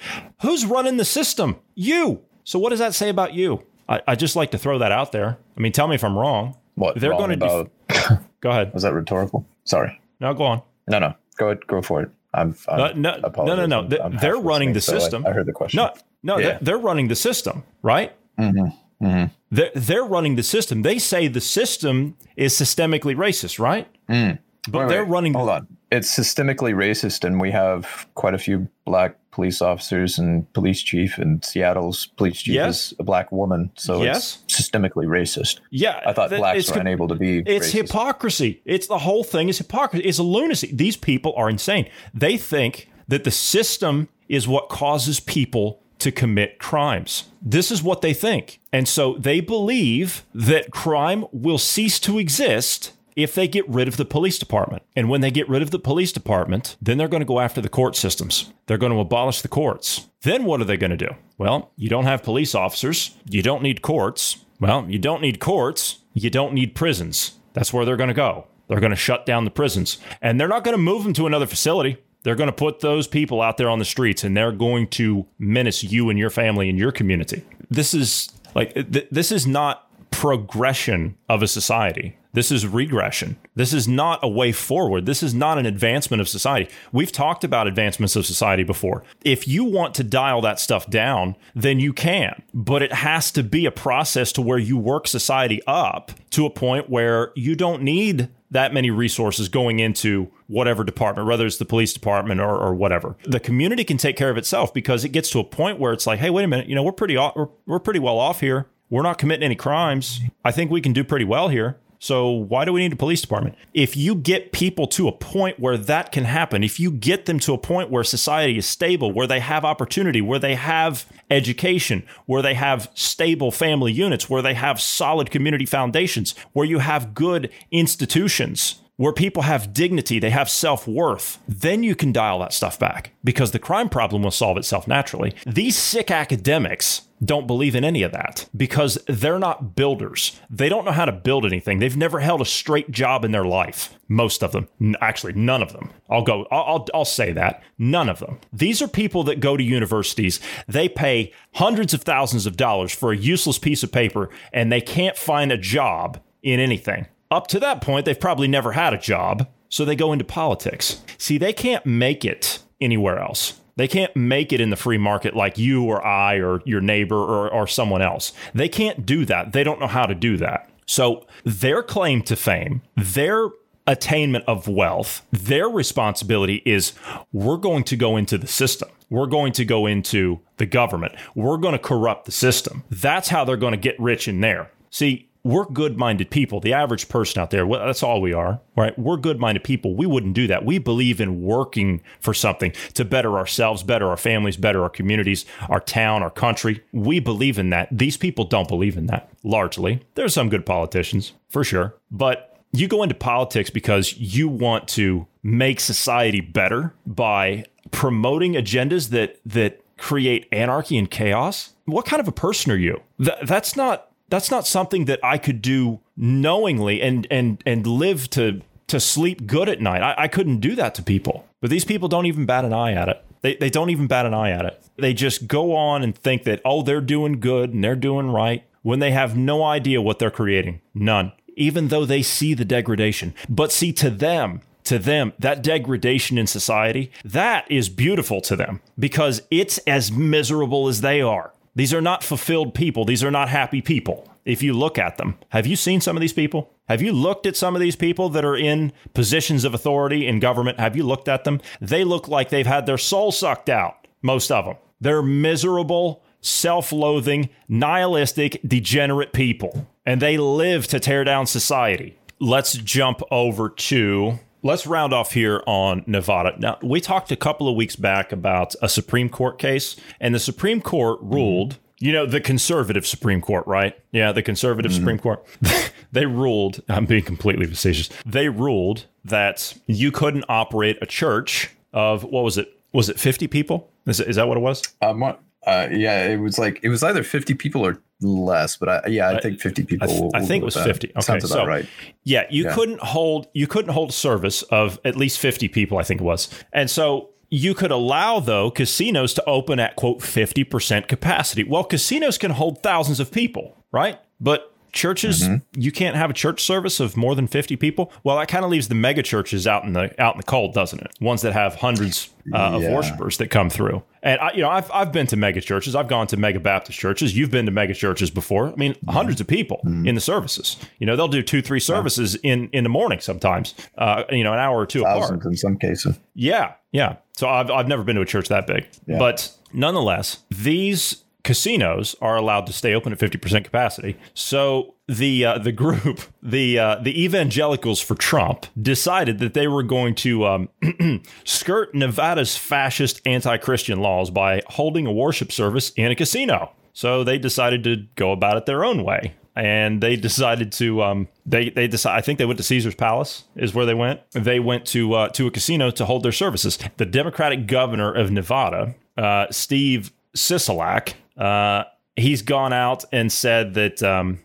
Who's running the system? You. So what does that say about you? I, I just like to throw that out there. I mean, tell me if I'm wrong. What They're going to about? (coughs) Go ahead. was that rhetorical? Sorry. No, go on. No, no. Go ahead. Go for it. I'm. I'm Uh, no, no, no, no. I'm- I'm They're running the so I- system. I, heard the question. No, no, Yeah. they're, they're running the system, right? Mm-hmm. Mm-hmm. They're, they're running the system. They say the system is systemically racist, right? Mm. But Wait, they're wait, running. Hold on. It's systemically racist, and we have quite a few black police officers and police chief, and Seattle's police chief Yes. is a black woman. So Yes. it's systemically racist. Yeah, I thought th- blacks were unable to be. It's racist. hypocrisy. It's the whole thing is hypocrisy. It's a lunacy. These people are insane. They think that the system is what causes people to commit crimes. This is what they think. And so they believe that crime will cease to exist if they get rid of the police department. And when they get rid of the police department, then they're going to go after the court systems. They're going to abolish the courts. Then what are they going to do? Well, you don't have police officers. You don't need courts. Well, you don't need courts. You don't need prisons. That's where they're going to go. They're going to shut down the prisons. And they're not going to move them to another facility. They're going to put those people out there on the streets and they're going to menace you and your family and your community. This is like, th- this is not progression of a society. This is regression. This is not a way forward. This is not an advancement of society. We've talked about advancements of society before. If you want to dial that stuff down, then you can. But it has to be a process to where you work society up to a point where you don't need that many resources going into whatever department, whether it's the police department or, or whatever. The community can take care of itself because it gets to a point where it's like, hey, wait a minute, you know, we're pretty we're, we're pretty well off here. We're not committing any crimes. I think we can do pretty well here. So why do we need a police department? If you get people to a point where that can happen, if you get them to a point where society is stable, where they have opportunity, where they have education, where they have stable family units, where they have solid community foundations, where you have good institutions, where people have dignity, they have self worth, then you can dial that stuff back because the crime problem will solve itself naturally. These sick academics don't believe in any of that because they're not builders. They don't know how to build anything. They've never held a straight job in their life. Most of them, actually, none of them. I'll go. I'll, I'll, I'll say that none of them. These are people that go to universities. They pay hundreds of thousands of dollars for a useless piece of paper, and they can't find a job in anything. Up to that point, they've probably never had a job, so they go into politics. See, they can't make it anywhere else. They can't make it in the free market like you or I or your neighbor or, or someone else. They can't do that. They don't know how to do that. So their claim to fame, their attainment of wealth, their responsibility is we're going to go into the system. We're going to go into the government. We're going to corrupt the system. That's how they're going to get rich in there. See, we're good minded people. The average person out there, well, that's all we are, right? We're good minded people. We wouldn't do that. We believe in working for something to better ourselves, better our families, better our communities, our town, our country. We believe in that. These people don't believe in that largely. There's some good politicians, for sure. But you go into politics because you want to make society better by promoting agendas that that create anarchy and chaos. What kind of a person are you? Th- that's not that's not something that I could do knowingly and and and live to to sleep good at night. I, I couldn't do that to people. But these people don't even bat an eye at it. They, they don't even bat an eye at it. They just go on and think that, oh, they're doing good and they're doing right when they have no idea what they're creating. None. Even though they see the degradation. But see, to them, to them, that degradation in society, that is beautiful to them because it's as miserable as they are. These are not fulfilled people. These are not happy people. If you look at them, have you seen some of these people? Have you looked at some of these people that are in positions of authority in government? Have you looked at them? They look like they've had their soul sucked out, most of them. They're miserable, self loathing, nihilistic, degenerate people, and they live to tear down society. Let's jump over to let's round off here on Nevada. Now, we talked a couple of weeks back about a Supreme Court case, and the Supreme Court ruled. You know, the conservative Supreme Court, right? Yeah, the conservative Supreme Court. (laughs) they ruled, I'm being completely facetious. They ruled that you couldn't operate a church of, what was it? Was it 50 people? Is, is that what it was? Um, what? Uh, yeah, it was like it was either fifty people or less, but I, yeah, I think fifty people. I, th- will- I think it was with that. 50. Okay, Sounds about so right. Yeah, you Yeah. couldn't hold you couldn't hold a service of at least 50 people, I think it was. And so you could allow though casinos to open at quote 50% capacity. Well, casinos can hold thousands of people, right? But churches you can't have a church service of more than 50 people. Well, that kind of leaves the mega churches out in the out in the cold, doesn't it? Ones that have hundreds uh, of Yeah. worshipers that come through. And I, you know, I've I've been to mega churches. I've gone to mega Baptist churches. You've been to mega churches before. I mean, hundreds of people in the services. You know, they'll do two, three services in in the morning sometimes. Uh, you know, an hour or two apart. In some cases. Yeah, yeah. So I've I've never been to a church that big, Yeah. but nonetheless, these casinos are allowed to stay open at fifty percent capacity. So the uh, the group, (laughs) the uh, the evangelicals for Trump, decided that they were going to um, (clears throat) skirt Nevada's fascist anti-Christian laws by holding a worship service in a casino. So they decided to go about it their own way. And they decided to um, they they decide I think they went to Caesar's Palace is where they went. They went to uh, to a casino to hold their services. The Democratic governor of Nevada, uh, Steve Sisolak, uh, he's gone out and said that um,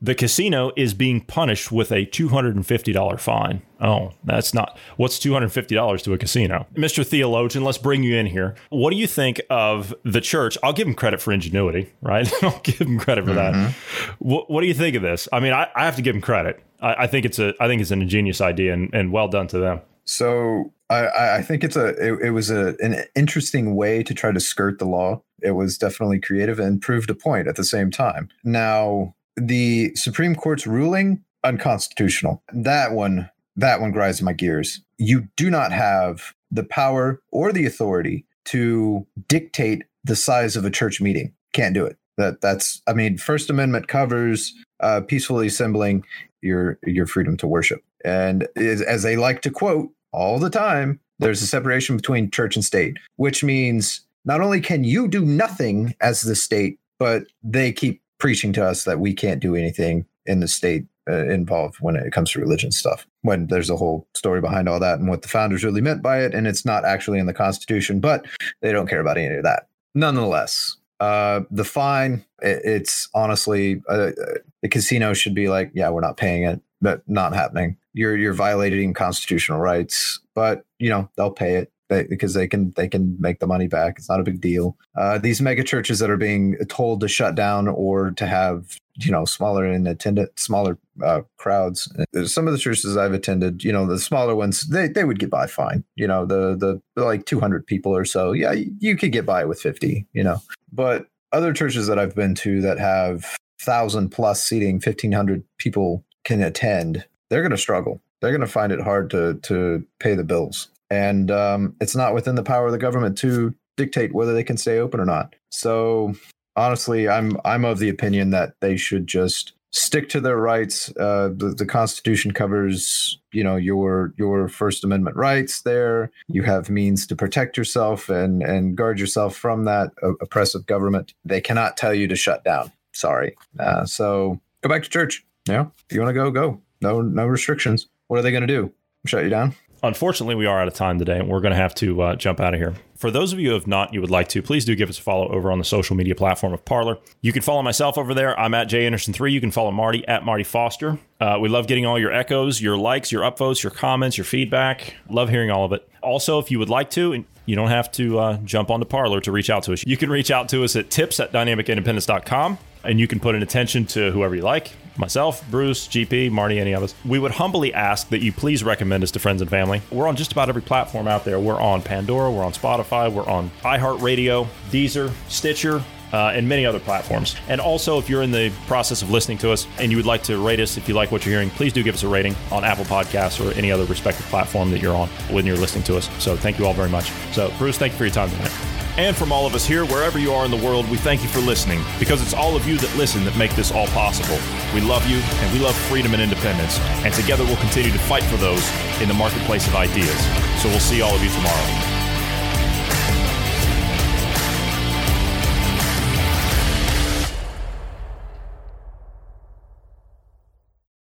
the casino is being punished with a $250 fine. Oh, that's not what's $250 to a casino. Mr. Theologian, let's bring you in here. What do you think of the church? I'll give him credit for ingenuity, right? (laughs) I'll give him credit for that. What, what do you think of this? I mean, I, I have to give him credit. I, I think it's a I think it's an ingenious idea and, and well done to them. So I- I, I think it's a it, it was a an interesting way to try to skirt the law. It was definitely creative and proved a point at the same time. Now the Supreme Court's ruling unconstitutional. That one that one grinds my gears. You do not have the power or the authority to dictate the size of a church meeting. Can't do it. That that's I mean First Amendment covers uh, peacefully assembling your your freedom to worship. And as, as they like to quote all the time, there's a separation between church and state, which means not only can you do nothing as the state, but they keep preaching to us that we can't do anything in the state uh, involved when it comes to religion stuff. When there's a whole story behind all that and what the founders really meant by it, and it's not actually in the Constitution, but they don't care about any of that. Nonetheless, uh, the fine, it, it's honestly, uh, uh, the casino should be like, yeah, we're not paying it, but not happening. You're you're violating constitutional rights, but you know they'll pay it they, because they can they can make the money back. It's not a big deal. Uh, these mega churches that are being told to shut down or to have you know smaller in attendant smaller uh, crowds. uh, Some of the churches I've attended, you know, the smaller ones, they they would get by fine. You know, the the, like 200 people or so, yeah, you, could get by with 50. You know, but other churches that I've been to that have thousand plus seating, 1500 people can attend, they're going to struggle. They're going to find it hard to to pay the bills, and um, it's not within the power of the government to dictate whether they can stay open or not. So honestly, I'm I'm of the opinion that they should just stick to their rights. Uh, the, the Constitution covers, you know, your your First Amendment rights. There, you have means to protect yourself and and guard yourself from that oppressive government. They cannot tell you to shut down. Sorry. Uh, so go back to church. Yeah, if you want to go, go. No no restrictions. What are they going to do? Shut you down? Unfortunately, we are out of time today, and we're going to have to uh, jump out of here. For those of you who have not, you would like to, please do give us a follow over on the social media platform of Parler. You can follow myself over there. I'm at Jay Anderson3. You can follow Marty at Marty Foster. Uh, we love getting all your echoes, your likes, your upvotes, your comments, your feedback. Love hearing all of it. Also, if you would like to, and you don't have to uh, jump onto Parler to reach out to us. You can reach out to us at tips at dynamicindependence.com and you can put an attention to whoever you like myself, Bruce, GP, Marty, any of us. We would humbly ask that you please recommend us to friends and family. We're on just about every platform out there. We're on Pandora, we're on Spotify, we're on iHeartRadio, Deezer, Stitcher. Uh, and many other platforms. And also, if you're in the process of listening to us and you would like to rate us if you like what you're hearing, please do give us a rating on Apple Podcasts or any other respective platform that you're on when you're listening to us. So, thank you all very much. So, Bruce, thank you for your time tonight. And from all of us here, wherever you are in the world, we thank you for listening because it's all of you that listen that make this all possible. We love you and we love freedom and independence. And together we'll continue to fight for those in the marketplace of ideas. So we'll see all of you tomorrow.